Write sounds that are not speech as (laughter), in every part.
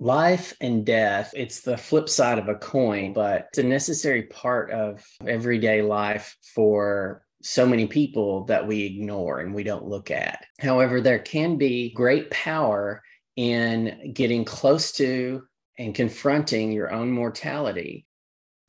life and death, it's the flip side of a coin, but it's a necessary part of everyday life for so many people that we ignore and we don't look at. However, there can be great power in getting close to and confronting your own mortality.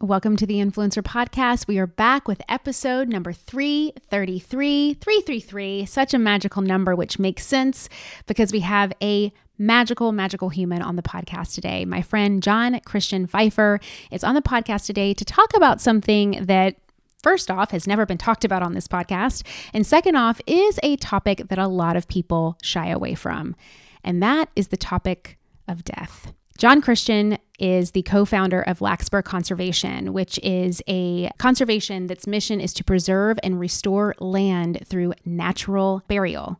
Welcome to the Influencer Podcast. We are back with episode number 333. 333, such a magical number, which makes sense because we have a magical, magical human on the podcast today. My friend John Christian Phifer is on the podcast today to talk about something that First off, has never been talked about on this podcast. And second off, is a topic that a lot of people shy away from. And that is the topic of death. John Christian is the co founder of Larkspur Conservation, which is a conservation that's mission is to preserve and restore land through natural burial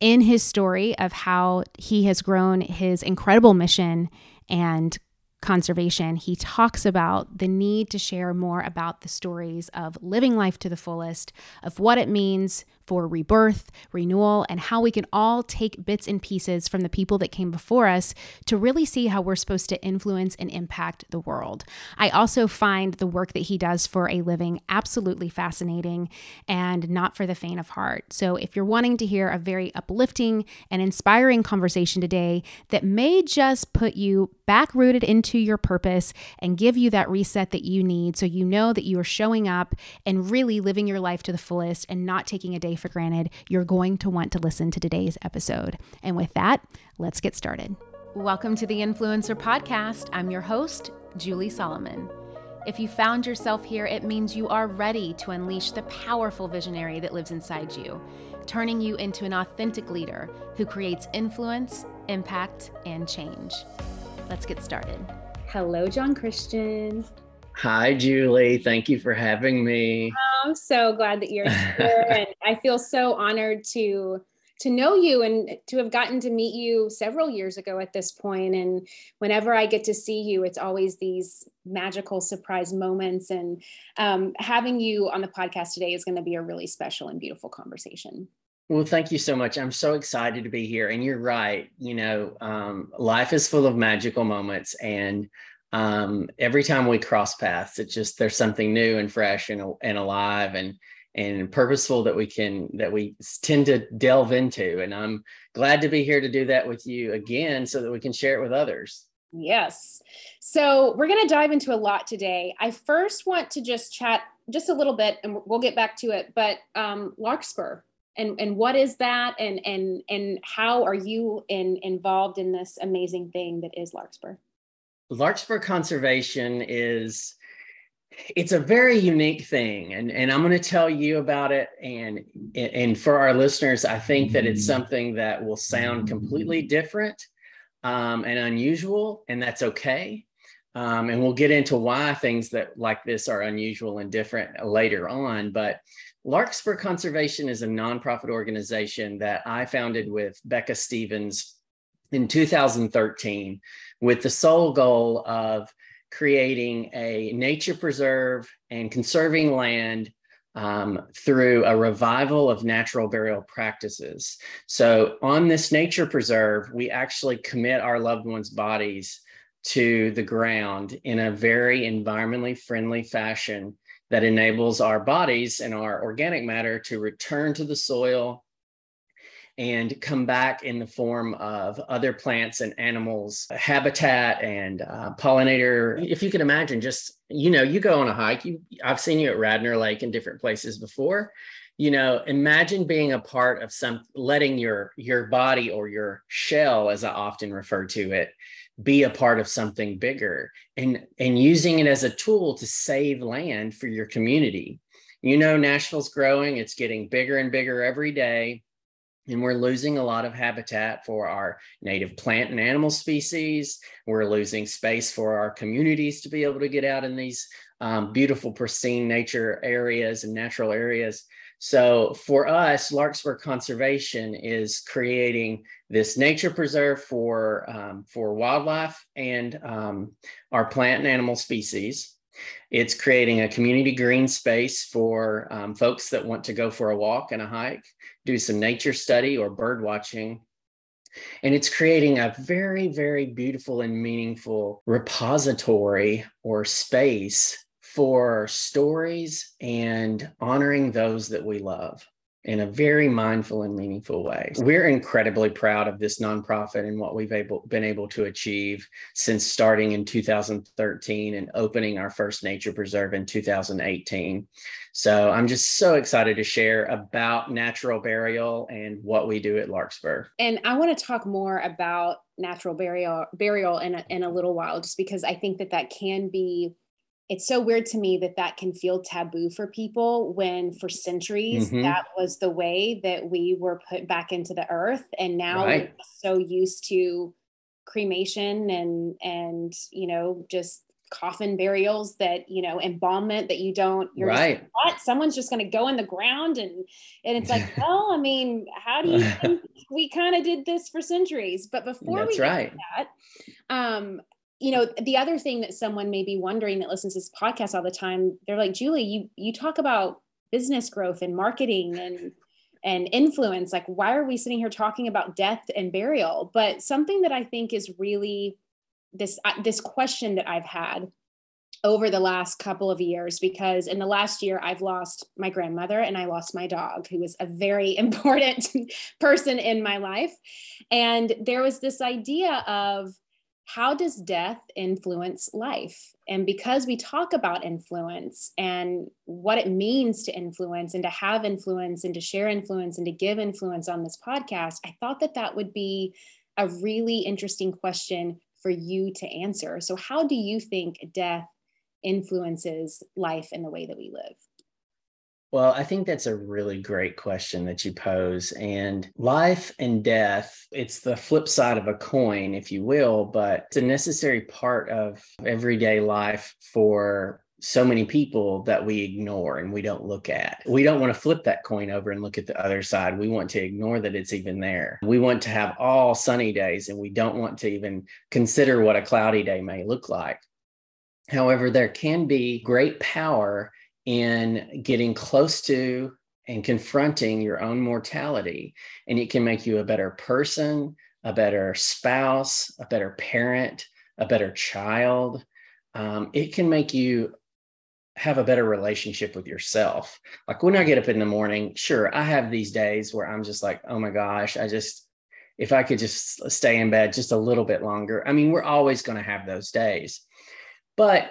in his story of how he has grown his incredible mission and conservation, he talks about the need to share more about the stories of living life to the fullest, of what it means for rebirth, renewal, and how we can all take bits and pieces from the people that came before us to really see how we're supposed to influence and impact the world. I also find the work that he does for a living absolutely fascinating and not for the faint of heart. So, if you're wanting to hear a very uplifting and inspiring conversation today that may just put you back rooted into your purpose and give you that reset that you need so you know that you are showing up and really living your life to the fullest and not taking a day for granted, you're going to want to listen to today's episode. And with that, let's get started. Welcome to the Influencer Podcast. I'm your host, Julie Solomon. If you found yourself here, it means you are ready to unleash the powerful visionary that lives inside you, turning you into an authentic leader who creates influence, impact, and change. Let's get started. Hello, John Christian. Hi, Julie. Thank you for having me. I'm so glad that you're (laughs) here, and I feel so honored to to know you and to have gotten to meet you several years ago at this point. And whenever I get to see you, it's always these magical surprise moments. And um, having you on the podcast today is going to be a really special and beautiful conversation. Well, thank you so much. I'm so excited to be here. And you're right. You know, um, life is full of magical moments, and um, every time we cross paths, it's just there's something new and fresh and, and alive and and purposeful that we can that we tend to delve into. And I'm glad to be here to do that with you again, so that we can share it with others. Yes. So we're going to dive into a lot today. I first want to just chat just a little bit, and we'll get back to it. But um, Larkspur, and and what is that, and and and how are you in involved in this amazing thing that is Larkspur? Larkspur conservation is it's a very unique thing and, and i'm going to tell you about it and and for our listeners i think that it's something that will sound completely different um, and unusual and that's okay um, and we'll get into why things that like this are unusual and different later on but larkspur conservation is a nonprofit organization that i founded with becca stevens in 2013 with the sole goal of creating a nature preserve and conserving land um, through a revival of natural burial practices. So, on this nature preserve, we actually commit our loved ones' bodies to the ground in a very environmentally friendly fashion that enables our bodies and our organic matter to return to the soil and come back in the form of other plants and animals, habitat and uh, pollinator. If you can imagine, just you know, you go on a hike. You, I've seen you at Radnor Lake and different places before. You know, imagine being a part of some, letting your your body or your shell, as I often refer to it, be a part of something bigger, and and using it as a tool to save land for your community. You know, Nashville's growing; it's getting bigger and bigger every day and we're losing a lot of habitat for our native plant and animal species. We're losing space for our communities to be able to get out in these um, beautiful, pristine nature areas and natural areas. So for us, Larkspur Conservation is creating this nature preserve for, um, for wildlife and um, our plant and animal species. It's creating a community green space for um, folks that want to go for a walk and a hike, do some nature study or bird watching. And it's creating a very, very beautiful and meaningful repository or space for stories and honoring those that we love in a very mindful and meaningful way. We're incredibly proud of this nonprofit and what we've able, been able to achieve since starting in 2013 and opening our first nature preserve in 2018. So I'm just so excited to share about natural burial and what we do at Larkspur. And I want to talk more about natural burial burial in a, in a little while, just because I think that that can be it's so weird to me that that can feel taboo for people when for centuries mm-hmm. that was the way that we were put back into the earth and now right. we're so used to cremation and and you know just coffin burials that you know embalmment that you don't you're right just, what someone's just going to go in the ground and and it's like (laughs) well i mean how do you (laughs) think we kind of did this for centuries but before That's we right. that um you know the other thing that someone may be wondering that listens to this podcast all the time they're like julie you you talk about business growth and marketing and and influence. Like why are we sitting here talking about death and burial? But something that i think is really this uh, this question that i've had over the last couple of years because in the last year I've lost my grandmother and I lost my dog who was a very (laughs) important person in my life. And there was this idea of how does death influence life? And because we talk about influence and what it means to influence and to have influence and to share influence and to give influence on this podcast, I thought that that would be a really interesting question for you to answer. So, how do you think death influences life in the way that we live? Well, I think that's a really great question that you pose. And life and death, it's the flip side of a coin, if you will, but it's a necessary part of everyday life for so many people that we ignore and we don't look at. We don't want to flip that coin over and look at the other side. We want to ignore that it's even there. We want to have all sunny days and we don't want to even consider what a cloudy day may look like. However, there can be great power in getting close to and confronting your own mortality. And it can make you a better person, a better spouse, a better parent, a better child. Um, it can make you have a better relationship with yourself. Like when I get up in the morning, sure, I have these days where I'm just like, oh my gosh, I just, if I could just stay in bed just a little bit longer. I mean, we're always going to have those days. But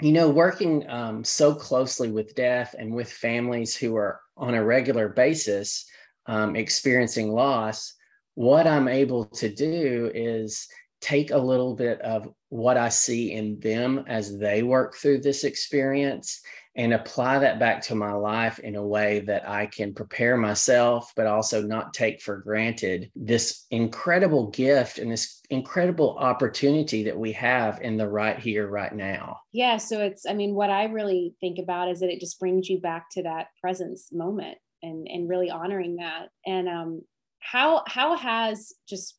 you know, working um, so closely with death and with families who are on a regular basis um, experiencing loss, what I'm able to do is take a little bit of what I see in them as they work through this experience and apply that back to my life in a way that I can prepare myself, but also not take for granted this incredible gift and this incredible opportunity that we have in the right here, right now. Yeah. So it's, I mean, what I really think about is that it just brings you back to that presence moment and, and really honoring that. And um, how, how has just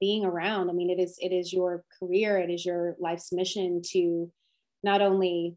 being around, I mean, it is, it is your career, it is your life's mission to not only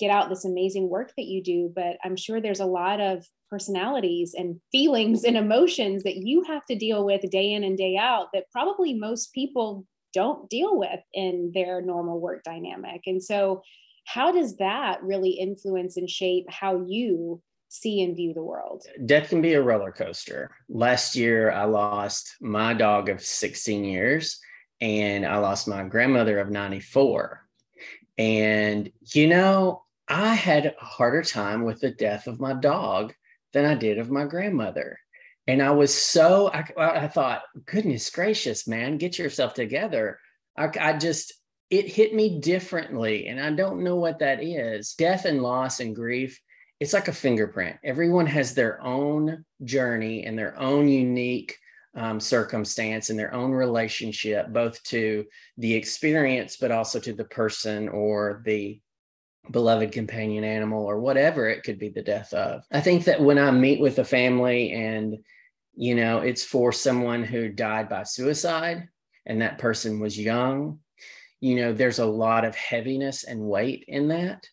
get out this amazing work that you do but i'm sure there's a lot of personalities and feelings and emotions that you have to deal with day in and day out that probably most people don't deal with in their normal work dynamic. And so how does that really influence and shape how you see and view the world death can be a roller coaster last year i lost my dog of 16 years and i lost my grandmother of 94 and you know I had a harder time with the death of my dog than I did of my grandmother. And I was so, I, I thought, goodness gracious, man, get yourself together. I, I just, it hit me differently. And I don't know what that is. Death and loss and grief, it's like a fingerprint. Everyone has their own journey and their own unique um, circumstance and their own relationship, both to the experience, but also to the person or the beloved companion animal or whatever it could be the death of. I think that when I meet with a family and you know it's for someone who died by suicide and that person was young, you know there's a lot of heaviness and weight in that.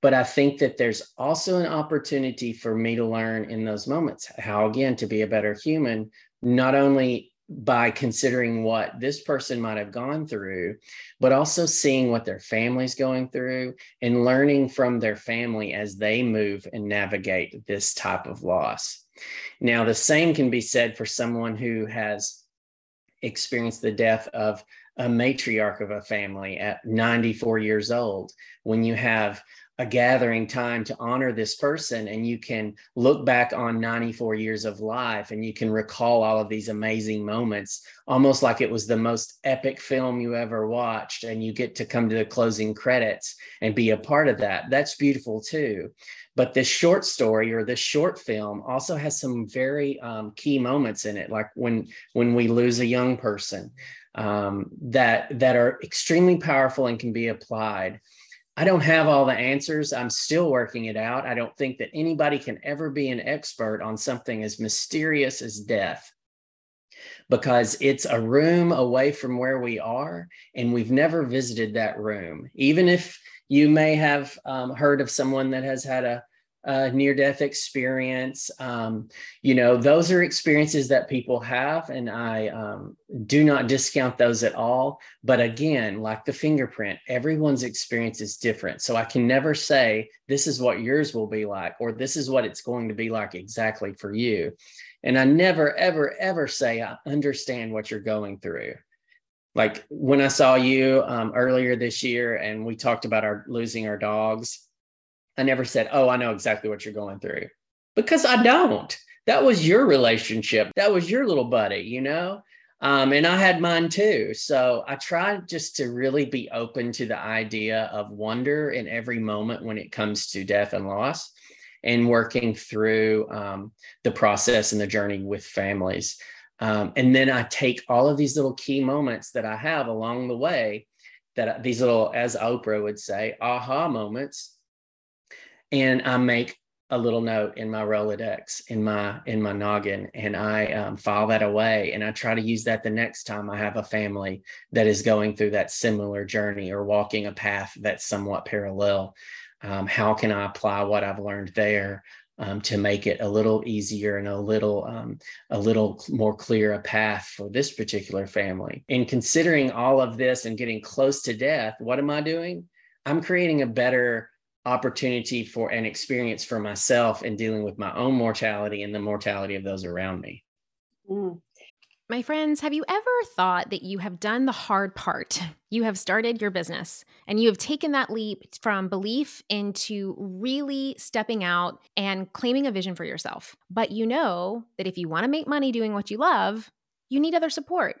But I think that there's also an opportunity for me to learn in those moments how again to be a better human not only by considering what this person might have gone through, but also seeing what their family's going through and learning from their family as they move and navigate this type of loss. Now, the same can be said for someone who has experienced the death of a matriarch of a family at 94 years old. When you have a gathering time to honor this person and you can look back on 94 years of life and you can recall all of these amazing moments almost like it was the most epic film you ever watched and you get to come to the closing credits and be a part of that. That's beautiful too. But this short story or this short film also has some very um, key moments in it like when when we lose a young person um, that that are extremely powerful and can be applied I don't have all the answers. I'm still working it out. I don't think that anybody can ever be an expert on something as mysterious as death because it's a room away from where we are and we've never visited that room. Even if you may have um, heard of someone that has had a uh, near death experience. Um, you know, those are experiences that people have, and I um, do not discount those at all. But again, like the fingerprint, everyone's experience is different. So I can never say this is what yours will be like, or this is what it's going to be like exactly for you. And I never, ever, ever say I understand what you're going through like when I saw you um, earlier this year and we talked about our losing our dogs, I never said, Oh, I know exactly what you're going through because I don't. That was your relationship. That was your little buddy, you know? Um, and I had mine too. So I try just to really be open to the idea of wonder in every moment when it comes to death and loss and working through um, the process and the journey with families. Um, and then I take all of these little key moments that I have along the way, that these little, as Oprah would say, aha moments, and I make a little note in my Rolodex in my in my noggin, and I um, file that away, and I try to use that the next time I have a family that is going through that similar journey or walking a path that's somewhat parallel. Um, how can I apply what I've learned there um, to make it a little easier and a little um, a little more clear a path for this particular family. In considering all of this and getting close to death, what am I doing? I'm creating a better opportunity for an experience for myself in dealing with my own mortality and the mortality of those around me. Mm. My friends, have you ever thought that you have done the hard part? You have started your business and you have taken that leap from belief into really stepping out and claiming a vision for yourself. But you know that if you want to make money doing what you love, you need other support.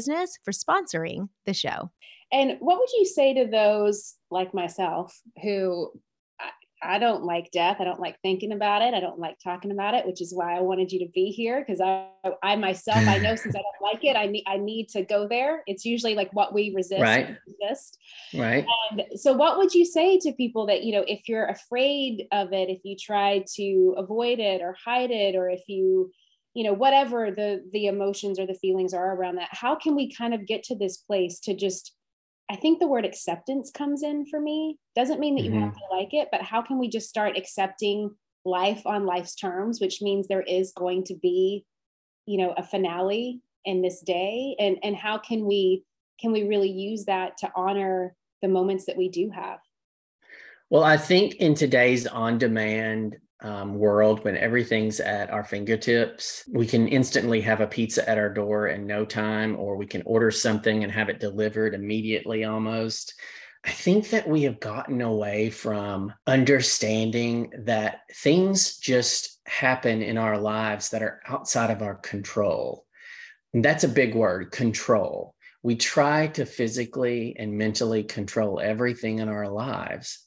business for sponsoring the show. And what would you say to those like myself who I, I don't like death. I don't like thinking about it. I don't like talking about it, which is why I wanted you to be here because I, I myself, I know (sighs) since I don't like it, I need, I need to go there. It's usually like what we resist. Right. Resist. Right. And so, what would you say to people that you know, if you're afraid of it, if you try to avoid it or hide it, or if you you know whatever the the emotions or the feelings are around that how can we kind of get to this place to just i think the word acceptance comes in for me. Doesn't mean that you mm-hmm. have to like it but how can we just start accepting life on life's terms which means there is going to be you know a finale in this day? And and how can we can we really use that to honor the moments that we do have? Well i think in today's on demand um, world when everything's at our fingertips. We can instantly have a pizza at our door in no time, or we can order something and have it delivered immediately almost. I think that we have gotten away from understanding that things just happen in our lives that are outside of our control. And that's a big word control. We try to physically and mentally control everything in our lives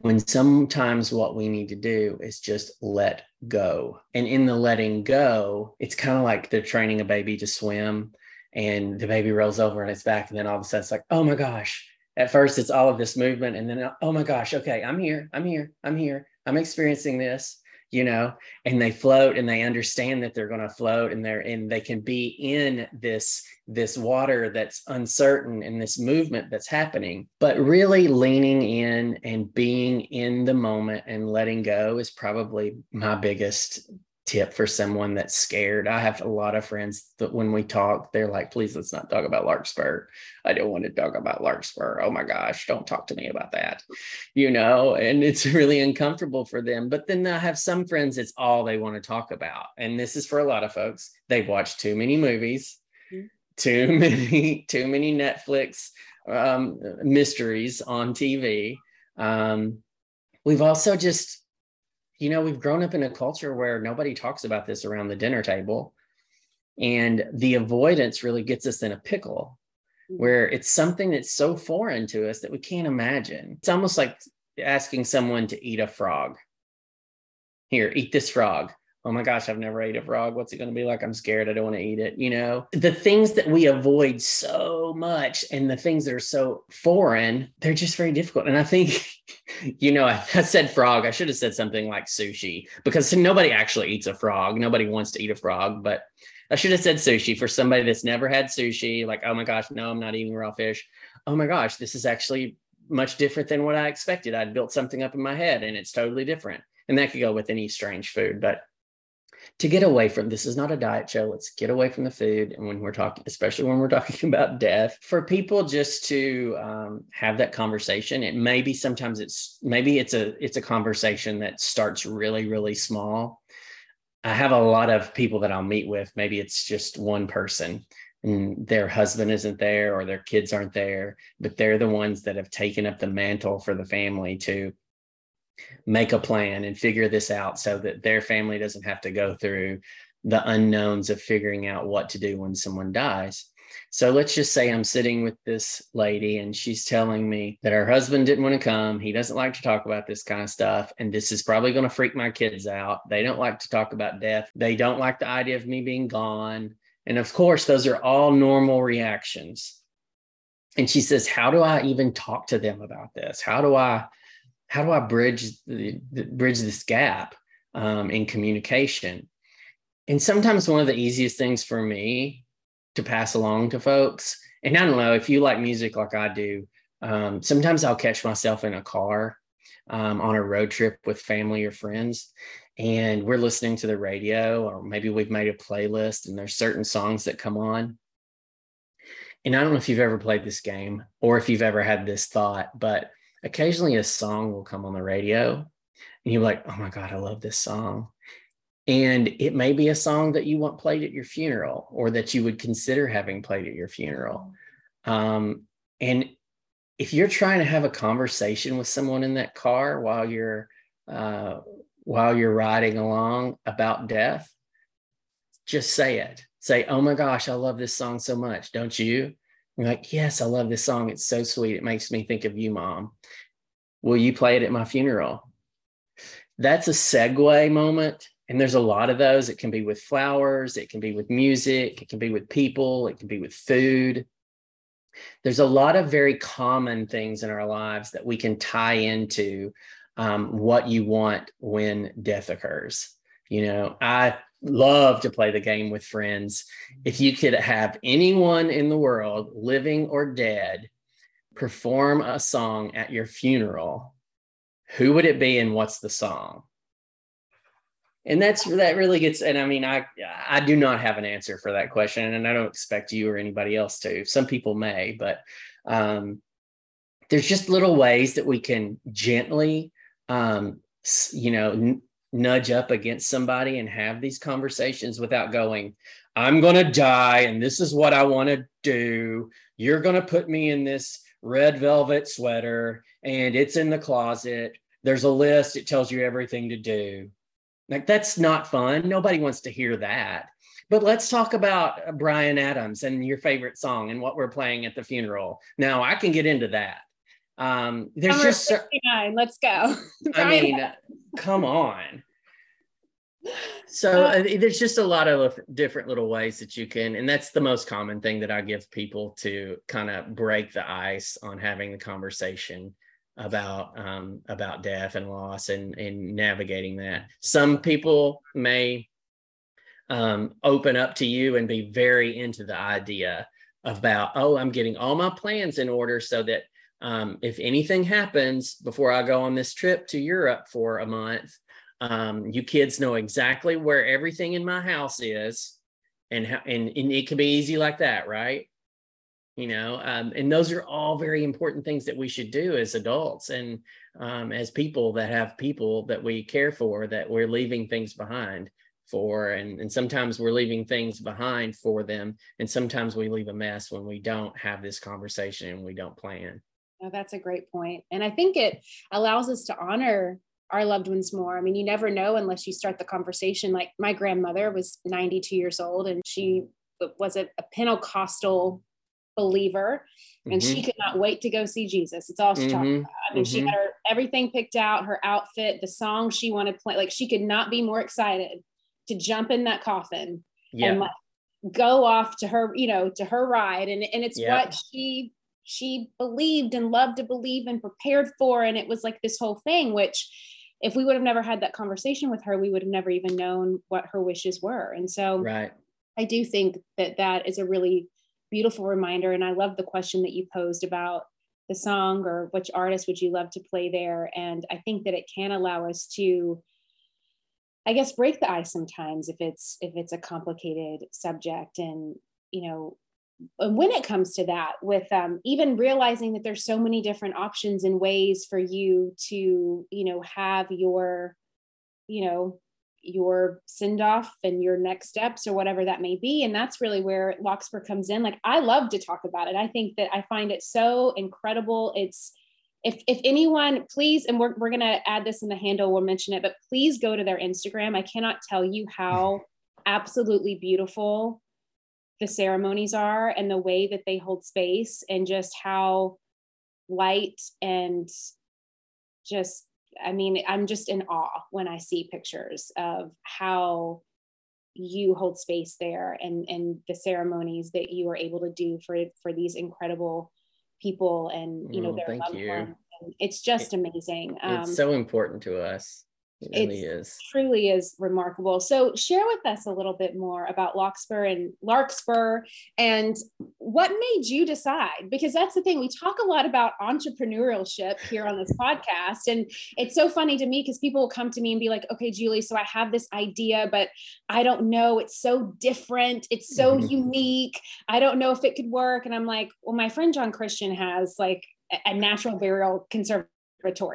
when sometimes what we need to do is just let go. And in the letting go, it's kind of like they're training a baby to swim and the baby rolls over on its back. And then all of a sudden it's like, oh my gosh. At first, it's all of this movement. And then, oh my gosh, okay, I'm here. I'm here. I'm here. I'm experiencing this you know and they float and they understand that they're going to float and they're and they can be in this this water that's uncertain and this movement that's happening. But really leaning in and being in the moment and letting go is probably my biggest tip for someone that's scared. I have a lot of friends that when we talk, they're like, please let's not talk about Larkspur. I don't want to talk about Larkspur. Oh my gosh, don't talk to me about that. You know, and it's (laughs) really uncomfortable for them. But then I have some friends, it's all they want to talk about. And this is for a lot of folks. They've watched too many movies, mm-hmm. too (laughs) many, too many Netflix um, mysteries on TV. Um, we've also just you know, we've grown up in a culture where nobody talks about this around the dinner table. And the avoidance really gets us in a pickle mm-hmm. where it's something that's so foreign to us that we can't imagine. It's almost like asking someone to eat a frog. Here, eat this frog oh my gosh, I've never ate a frog. What's it going to be like? I'm scared. I don't want to eat it. You know, the things that we avoid so much and the things that are so foreign, they're just very difficult. And I think, (laughs) you know, I, I said frog. I should have said something like sushi because nobody actually eats a frog. Nobody wants to eat a frog, but I should have said sushi for somebody that's never had sushi. Like, oh my gosh, no, I'm not eating raw fish. Oh my gosh, this is actually much different than what I expected. I'd built something up in my head and it's totally different. And that could go with any strange food. But to get away from this is not a diet show let's get away from the food and when we're talking especially when we're (laughs) talking about death for people just to um, have that conversation it may be sometimes it's maybe it's a it's a conversation that starts really really small. I have a lot of people that i'll meet with maybe it's just one person and their husband isn't there or their kids aren't there but they're the ones that have taken up the mantle for the family to make a plan and figure this out so that their family doesn't have to go through the unknowns of figuring out what to do when someone dies. So let's just say I'm sitting with this lady and she's telling me that her husband didn't want to come. He doesn't like to talk about this kind of stuff. And this is probably going to freak my kids out. They don't like to talk about death. They don't like the idea of me being gone. And of course, those are all normal reactions. And she says, How do I even talk to them about this? How do I how do I bridge the, the bridge this gap um, in communication? And sometimes one of the easiest things for me to pass along to folks, and I don't know if you like music like I do, um, sometimes I'll catch myself in a car um, on a road trip with family or friends, and we're listening to the radio, or maybe we've made a playlist, and there's certain songs that come on. And I don't know if you've ever played this game or if you've ever had this thought, but occasionally a song will come on the radio and you're like, oh my God, I love this song. And it may be a song that you want played at your funeral or that you would consider having played at your funeral. Um, and if you're trying to have a conversation with someone in that car while you're uh, while you're riding along about death, just say it. Say, "Oh my gosh, I love this song so much, don't you?" You're like, yes, I love this song. It's so sweet. It makes me think of you, mom. Will you play it at my funeral? That's a segue moment. And there's a lot of those. It can be with flowers, it can be with music, it can be with people, it can be with food. There's a lot of very common things in our lives that we can tie into um, what you want when death occurs. You know, I love to play the game with friends. If you could have anyone in the world, living or dead, perform a song at your funeral, who would it be and what's the song? And that's that really gets and I mean I I do not have an answer for that question and I don't expect you or anybody else to. Some people may, but um there's just little ways that we can gently um you know nudge up against somebody and have these conversations without going, I'm going to die and this is what I want to do. You're going to put me in this red velvet sweater and it's in the closet. There's a list, it tells you everything to do. Like, that's not fun. Nobody wants to hear that. But let's talk about uh, Bryan Adams and your favorite song and what we're playing at the funeral. Now, I can get into that. Um, there's Summer just 69. Let's go. I (laughs) mean, come on. So uh, there's just a lot of different little ways that you can, and that's the most common thing that I give people to kind of break the ice on having the conversation about um, about death and loss and and navigating that. Some people may um, open up to you and be very into the idea about oh i'm getting all my plans in order so that um, if anything happens before i go on this trip to europe for a month um, you kids know exactly where everything in my house is and how and, and it can be easy like that right? You know um, and those are all very important things that we should do as adults and um, as people that have people that we care for that we're leaving things behind for. And, and sometimes we're leaving things behind for them and sometimes we leave a mess when we don't have this conversation and we don't plan oh, that's a great point and i think it allows us to honor our loved ones more i mean you never know unless you start the conversation like my grandmother was 92 years old and she was a, a pentecostal believer and mm-hmm. she could not wait to go see jesus it's all she mm-hmm. talked about i mean mm-hmm. she had her everything picked out her outfit the song she wanted to play like she could not be more excited to jump in that coffin yeah. and like go off to her, you know, to her ride. And, and it's yeah. what she she believed and loved to believe and prepared for. And it was like this whole thing, which if we would have never had that conversation with her, we would have never even known what her wishes were. And so right. I do think that that is a really beautiful reminder. And I love the question that you posed about the song or which artist would you love to play there. And I think that it can allow us to I guess break the ice sometimes if it's if it's a complicated subject and you know when it comes to that with um, even realizing that there's so many different options and ways for you to you know have your you know your send off and your next steps or whatever that may be. And that's really where Larkspur comes in. Like I love to talk about it. I think that I find it so incredible. It's if if anyone please and we're, we're going to add this in the handle we'll mention it but please go to their instagram. I cannot tell you how (laughs) absolutely beautiful the ceremonies are and the way that they hold space and just how light and just i mean i'm just in awe when i see pictures of how you hold space there and and the ceremonies that you are able to do for for these incredible people and you know oh, their loved you. ones. It's just amazing. Um, it's so important to us. It really is. Truly is remarkable. So share with us a little bit more about Larkspur and Larkspur and what made you decide? Because that's the thing. We talk a lot about entrepreneurship here on this podcast. And it's so funny to me because people will come to me and be like, okay, Julie, so I have this idea, but I don't know. It's so different. It's so mm-hmm. unique. I don't know if it could work. And I'm like, well, my friend John Christian has like a natural burial conservatory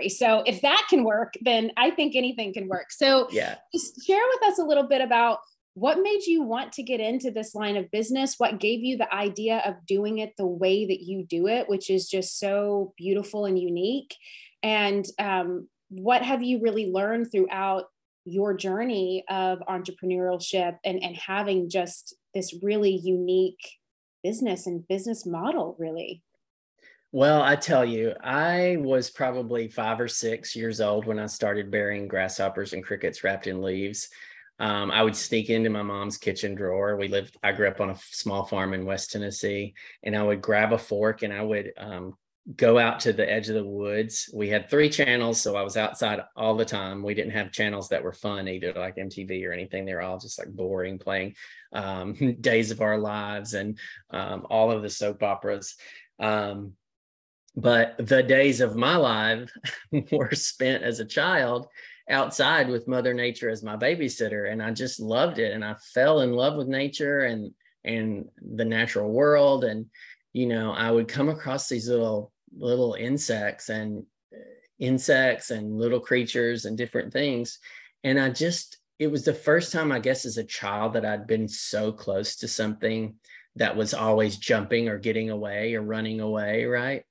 so if that can work, then I think anything can work. So yeah, just share with us a little bit about what made you want to get into this line of business? What gave you the idea of doing it the way that you do it, which is just so beautiful and unique? And um, what have you really learned throughout your journey of entrepreneurship and, and having just this really unique business and business model, really? Well, I tell you, I was probably five or six years old when I started burying grasshoppers and crickets wrapped in leaves. Um, I would sneak into my mom's kitchen drawer. We lived, I grew up on a small farm in West Tennessee, and I would grab a fork and I would um, go out to the edge of the woods. We had three channels, so I was outside all the time. We didn't have channels that were fun either, like MTV or anything. They were all just like boring, playing um, (laughs) Days of Our Lives and um, all of the soap operas. Um, but the days of my life (laughs) were spent as a child outside with mother nature as my babysitter and i just loved it and i fell in love with nature and and the natural world and you know i would come across these little little insects and uh, insects and little creatures and different things and i just it was the first time i guess as a child that i'd been so close to something that was always jumping or getting away or running away right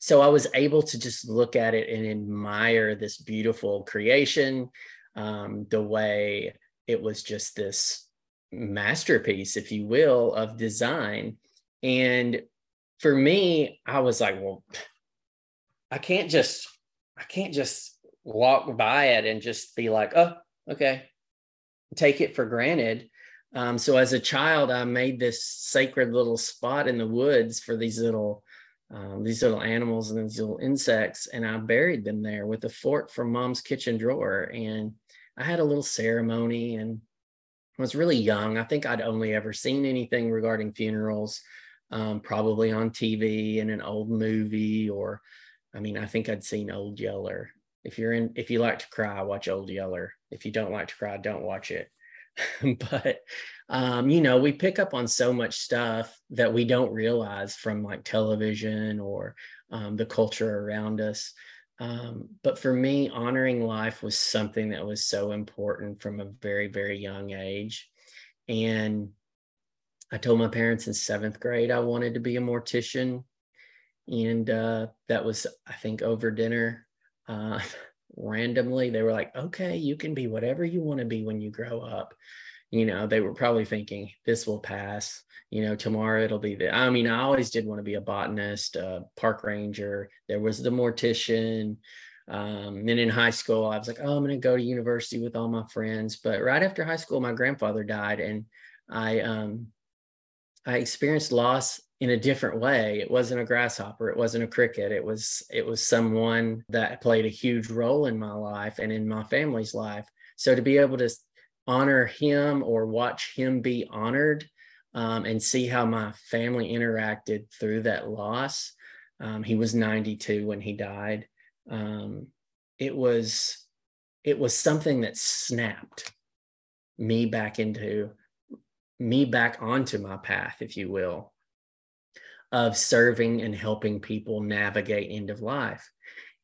So I was able to just look at it and admire this beautiful creation, um, the way it was just this masterpiece, if you will, of design. And for me, I was like, well, I can't just, I can't just walk by it and just be like, oh, okay, take it for granted. Um, so as a child, I made this sacred little spot in the woods for these little um, these little animals and these little insects, and I buried them there with a fork from mom's kitchen drawer. And I had a little ceremony and I was really young. I think I'd only ever seen anything regarding funerals, um, probably on TV in an old movie, or I mean, I think I'd seen Old Yeller. If you're in, if you like to cry, watch Old Yeller. If you don't like to cry, don't watch it. (laughs) but um, you know, we pick up on so much stuff that we don't realize from like television or um, the culture around us. Um, but for me, honoring life was something that was so important from a very, very young age. And I told my parents in seventh grade I wanted to be a mortician. And uh, that was, I think, over dinner. Uh, (laughs) randomly, they were like, okay, you can be whatever you want to be when you grow up. You know they were probably thinking this will pass. You know tomorrow it'll be the i mean i always did want to be a botanist a park ranger. There was the mortician um, and in high school i was like oh i'm going to go to university with all my friends. But right after high school my grandfather died and i um, i experienced loss in a different way it wasn't a grasshopper it wasn't a cricket it was it was someone that played a huge role in my life and in my family's life so to be able to honor him or watch him be honored um, and see how my family interacted through that loss. Um, he was 92 when he died. Um, it was it was something that snapped me back into me back onto my path, if you will, of serving and helping people navigate end of life.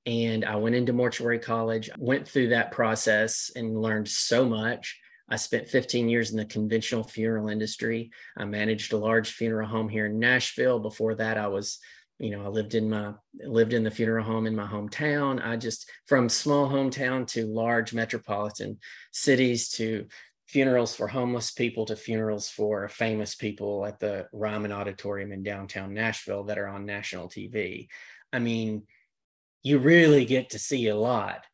And I went into mortuary college, went through that process and learned so much. I spent 15 years in the conventional funeral industry. I managed a large funeral home here in Nashville. Before that, I was, you know, I lived in my lived in the funeral home in my hometown. I just from small hometown to large metropolitan cities to funerals for homeless people to funerals for famous people at the Ryman Auditorium in downtown Nashville that are on national TV. I mean, you really get to see a lot.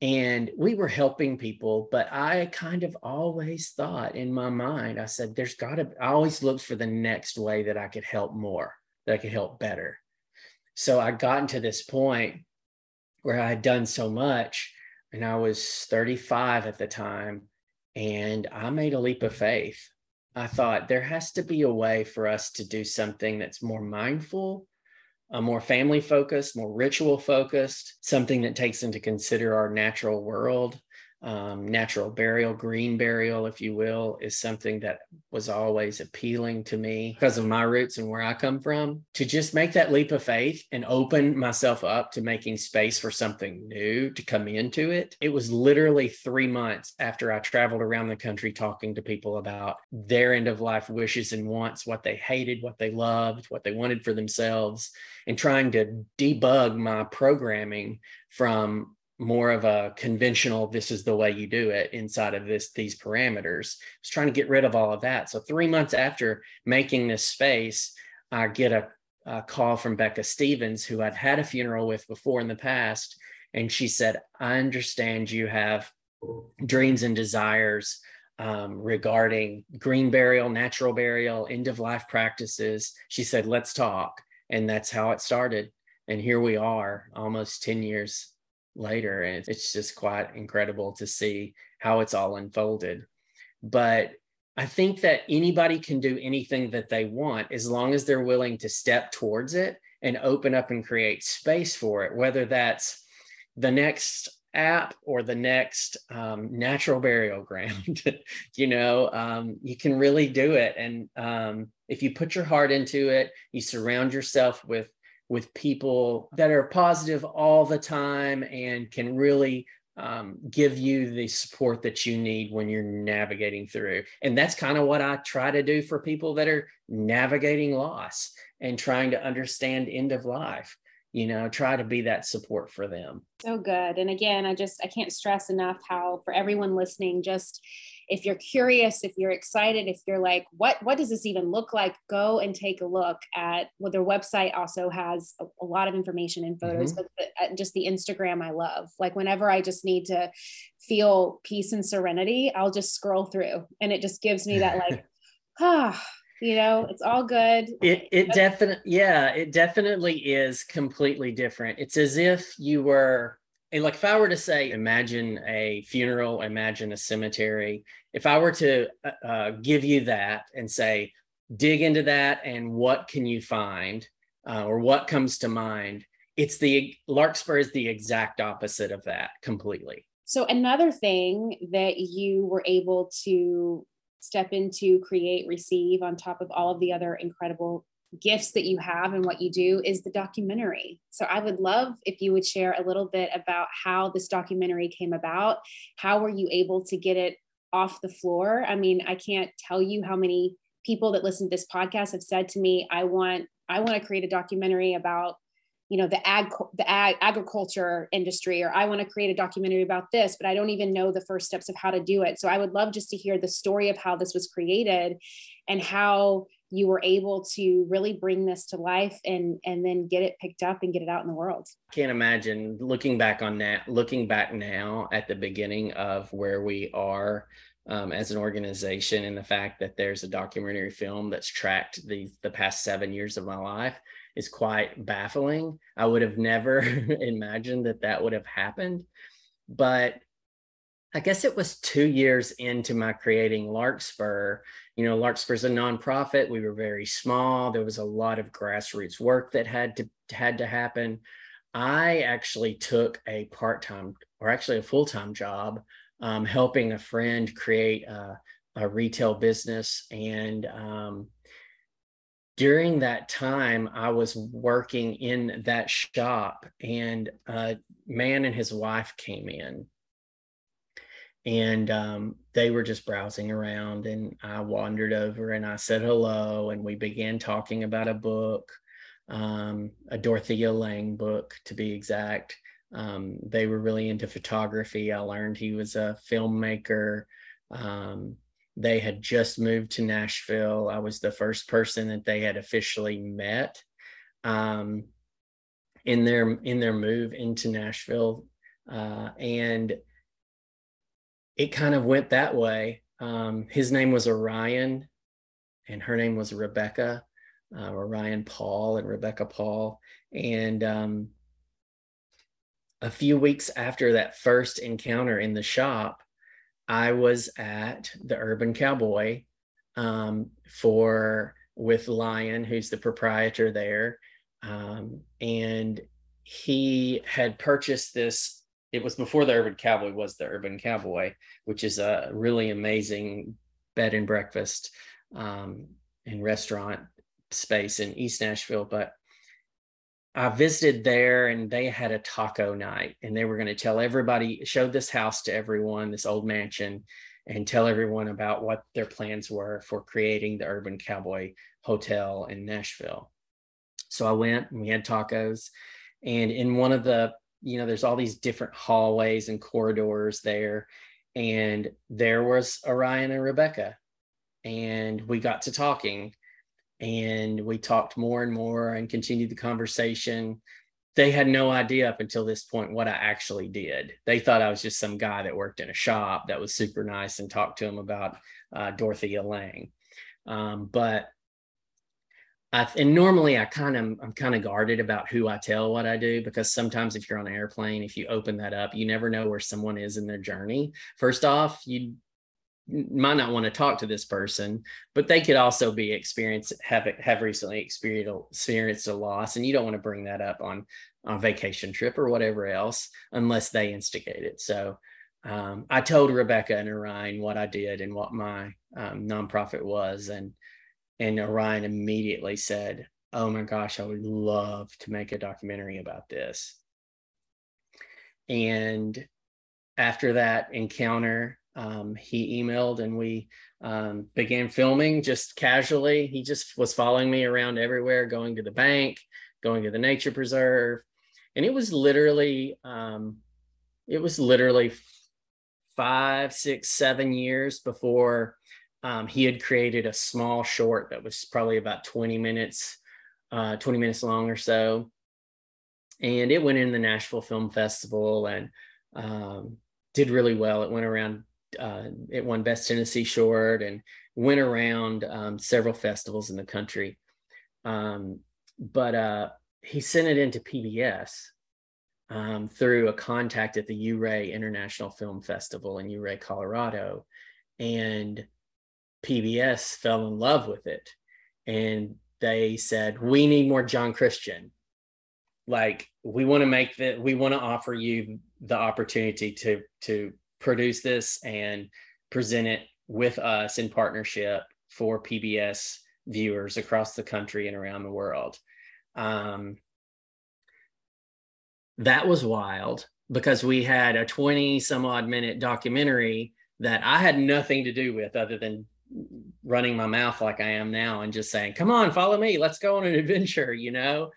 And we were helping people but i kind of always thought in my mind i said there's got to i always looked for the next way that i could help more that i could help better. So i got to this point where i had done so much and i was 35 at the time and i made a leap of faith. I thought there has to be a way for us to do something that's more mindful a more family focused, more ritual focused, something that takes into consider our natural world um, natural burial, green burial, if you will, is something that was always appealing to me because of my roots and where I come from. To just make that leap of faith and open myself up to making space for something new to come into it. It was literally three months after I traveled around the country talking to people about their end of life wishes and wants, what they hated, what they loved, what they wanted for themselves, and trying to debug my programming from more of a conventional this is the way you do it inside of this these parameters. I was trying to get rid of all of that. So three months after making this space i get a, a call from becca stevens who i'd had a funeral with before in the past and she said i understand you have dreams and desires um, regarding green burial natural burial end of life practices. She said let's talk. And that's how it started. And here we are almost 10 years later. And it's just quite incredible to see how it's all unfolded. But I think that anybody can do anything that they want as long as they're willing to step towards it and open up and create space for it, whether that's the next app or the next um, natural burial (laughs) ground. you know, um, you can really do it. And um, if you put your heart into it, you surround yourself with with people that are positive all the time and can really um, give you the support that you need when you're navigating through. And that's kind of what I try to do for people that are navigating loss and trying to understand end of life. you know try to be that support for them so good and again i just i can't stress enough how for everyone listening just if you're curious if you're excited if you're like what what does this even look like? Go and take a look at well their website also has a, a lot of information and photos mm-hmm. but the, uh, just the instagram i love. Like whenever i just need to feel peace and serenity i'll just scroll through and it just gives me that like (laughs) ah you know it's all good. It it definitely yeah it definitely is completely different. It's as if you were and like if I were to say, imagine a funeral, imagine a cemetery. If I were to uh, uh, give you that and say, dig into that, and what can you find, uh, or what comes to mind? It's the Larkspur is the exact opposite of that completely. So another thing that you were able to step into, create, receive on top of all of the other incredible gifts that you have and what you do is the documentary. So I would love if you would share a little bit about how this documentary came about. How were you able to get it off the floor? I mean, I can't tell you how many people that listen to this podcast have said to me, I want I want to create a documentary about you know the ag the ag, agriculture industry or i want to create a documentary about this but i don't even know the first steps of how to do it so i would love just to hear the story of how this was created and how you were able to really bring this to life and and then get it picked up and get it out in the world. Can't imagine looking back on that looking back now at the beginning of where we are um, as an organization and the fact that there's a documentary film that's tracked the the past seven years of my life is quite baffling. I would have never (laughs) imagined that that would have happened. But I guess it was two years into my creating Larkspur. You know, Larkspur's a nonprofit. We were very small. There was a lot of grassroots work that had to had to happen. I actually took a part-time or actually a full-time job um, helping a friend create a, a retail business. And um, during that time, I was working in that shop, and a man and his wife came in and um, they were just browsing around and i wandered over and i said hello and we began talking about a book um, a dorothea lange book to be exact. Um, they were really into photography. I learned he was a filmmaker. Um, they had just moved to nashville. I was the first person that they had officially met um, in their in their move into nashville uh, and it kind of went that way. Um, his name was Orion, and her name was Rebecca, uh, Orion Paul and Rebecca Paul. And um, a few weeks after that first encounter in the shop, I was at the Urban Cowboy um, for with Lyon, who's the proprietor there, um, and he had purchased this it was before the Urban Cowboy was the Urban Cowboy, which is a really amazing bed and breakfast um, and restaurant space in East Nashville. But I visited there and they had a taco night and they were going to tell everybody, show this house to everyone, this old mansion, and tell everyone about what their plans were for creating the Urban Cowboy Hotel in Nashville. So I went and we had tacos. And in one of the you know, there's all these different hallways and corridors there. And there was Orion and Rebecca. And we got to talking and we talked more and more and continued the conversation. They had no idea up until this point what I actually did. They thought I was just some guy that worked in a shop that was super nice and talked to them about uh, Dorothea Lange. Um, but I, and normally I kind of I'm kind of guarded about who I tell what I do because sometimes if you're on an airplane, if you open that up, you never know where someone is in their journey. First off, you might not want to talk to this person, but they could also be experienced have have recently experienced a loss, and you don't want to bring that up on on vacation trip or whatever else unless they instigate it. So um, I told Rebecca and Orion what I did and what my um, nonprofit was, and and Orion immediately said, Oh my gosh, I would love to make a documentary about this. And after that encounter, um, he emailed and we um, began filming just casually. He just was following me around everywhere, going to the bank, going to the nature preserve. And it was literally, um, it was literally five, six, seven years before um, he had created a small short that was probably about 20 minutes, uh, 20 minutes long or so. And it went in the Nashville Film Festival and um, did really well. It went around, uh, it won Best Tennessee Short and went around um, several festivals in the country. Um, but uh, he sent it into PBS um, through a contact at the Ouray International Film Festival in Ouray, Colorado. And PBS fell in love with it. And they said, We need more John Christian. Like, we want to make that, we want to offer you the opportunity to, to produce this and present it with us in partnership for PBS viewers across the country and around the world. Um, that was wild because we had a 20 some odd minute documentary that I had nothing to do with other than running my mouth like I am now and just saying, come on, follow me. Let's go on an adventure, you know?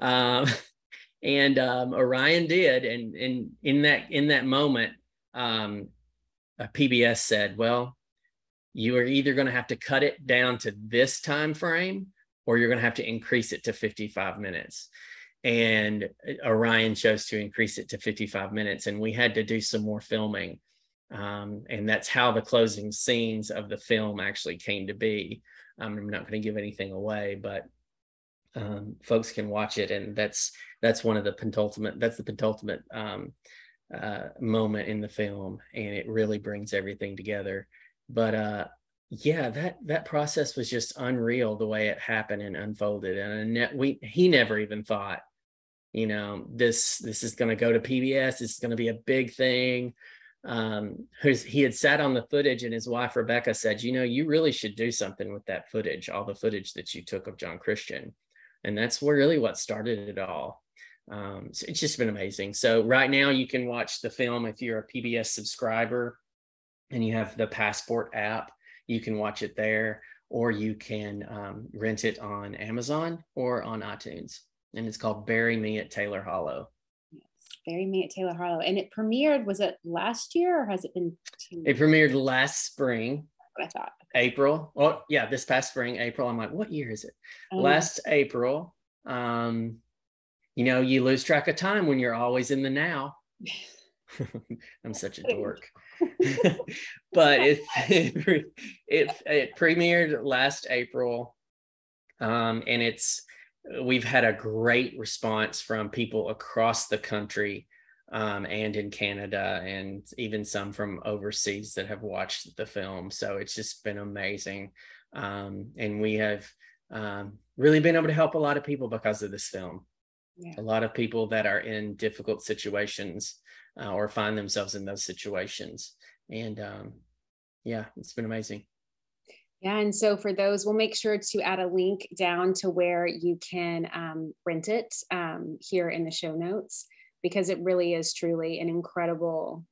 Um, (laughs) and um, Orion did. And, and in that, in that moment, um, PBS said, well, you are either going to have to cut it down to this time frame or you're going to have to increase it to 55 minutes and orion chose to increase it to 55 minutes and we had to do some more filming um, and that's how the closing scenes of the film actually came to be um, i'm not going to give anything away but um, folks can watch it and that's that's one of the penultimate that's the penultimate um, uh, moment in the film and it really brings everything together but uh, yeah, that that process was just unreal the way it happened and unfolded. And we he never even thought, you know, this this is going to go to PBS. This is going to be a big thing. Um, he had sat on the footage, and his wife Rebecca said, "You know, you really should do something with that footage, all the footage that you took of John Christian." And that's really what started it all. Um, so it's just been amazing. So right now you can watch the film if you're a PBS subscriber and you have the Passport app, you can watch it there, or you can um, rent it on Amazon or on iTunes. And it's called Bury Me at Taylor Hollow. Bury Me at Taylor Hollow. And it premiered, was it last year or has it been? Two- it premiered last spring. What I thought. April. Oh, yeah, this past spring, April. I'm like, what year is it? Um, last April. Um, you know, you lose track of time when you're always in the now. (laughs) I'm such a dork. (laughs) but it, it, it it premiered last April, um, and it's we've had a great response from people across the country um, and in Canada, and even some from overseas that have watched the film. So it's just been amazing, um, and we have um, really been able to help a lot of people because of this film. Yeah. A lot of people that are in difficult situations uh, or find themselves in those situations. And um, yeah, it's been amazing. Yeah, and so for those, we'll make sure to add a link down to where you can um, rent it um, here in the show notes because it really is truly an incredible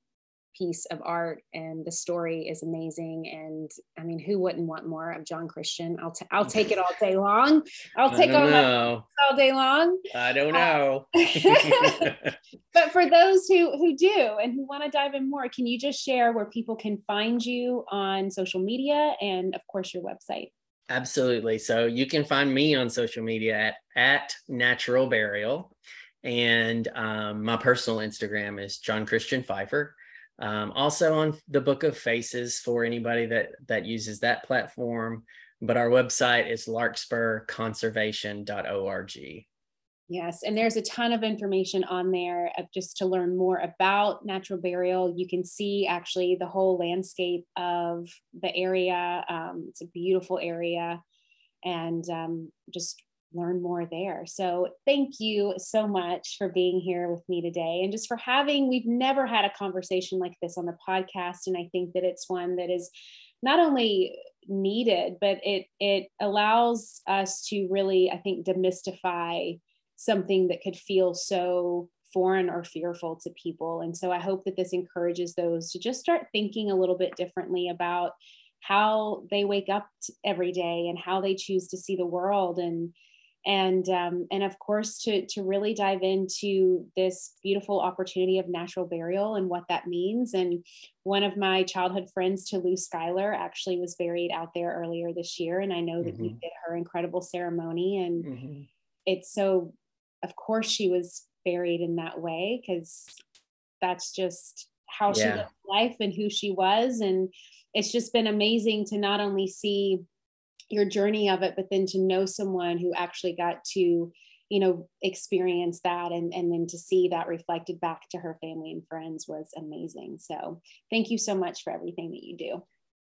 piece of art and the story is amazing and i mean who wouldn't want more of john christian? I'll, t- I'll take it all day long. I'll take on all day long. I don't know. Uh, (laughs) (laughs) but for those who who do and who want to dive in more can you just share where people can find you on social media and of course your website? Absolutely. So you can find me on social media at at natural burial and um, my personal instagram is john christian phifer um, also on the Book of Faces for anybody that that uses that platform. But our website is larkspurconservation.org. Yes, and there's a ton of information on there uh, just to learn more about natural burial. You can see actually the whole landscape of the area. Um, it's a beautiful area, and um, just learn more there. So thank you so much for being here with me today and just for having, we've never had a conversation like this on the podcast. And I think that it's one that is not only needed, but it it allows us to really, I think, demystify something that could feel so foreign or fearful to people. And so I hope that this encourages those to just start thinking a little bit differently about how they wake up every day and how they choose to see the world and and um, and of course to to really dive into this beautiful opportunity of natural burial and what that means and one of my childhood friends to lou Schuyler actually was buried out there earlier this year and I know that mm-hmm. you did her incredible ceremony and mm-hmm. it's so of course she was buried in that way because that's just how yeah. she lived life and who she was and it's just been amazing to not only see your journey of it but then to know someone who actually got to you know experience that and and then to see that reflected back to her family and friends was amazing. So thank you so much for everything that you do.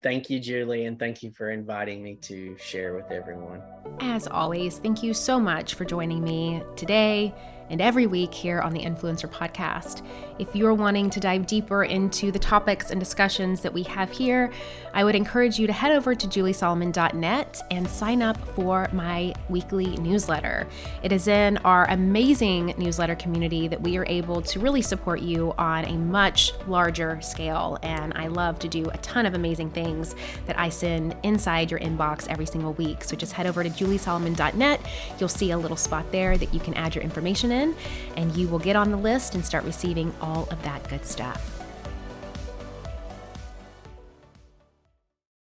Thank you, Julie, and thank you for inviting me to share with everyone. As always, thank you so much for joining me today and every week here on the Influencer Podcast. If you're wanting to dive deeper into the topics and discussions that we have here, I would encourage you to head over to juliesolomon.net and sign up for my weekly newsletter. It is in our amazing newsletter community that we are able to really support you on a much larger scale. And I love to do a ton of amazing things that I send inside your inbox every single week. So just head over to juliesolomon.net. You'll see a little spot there that you can add your information in in, and you will get on the list and start receiving all of that good stuff.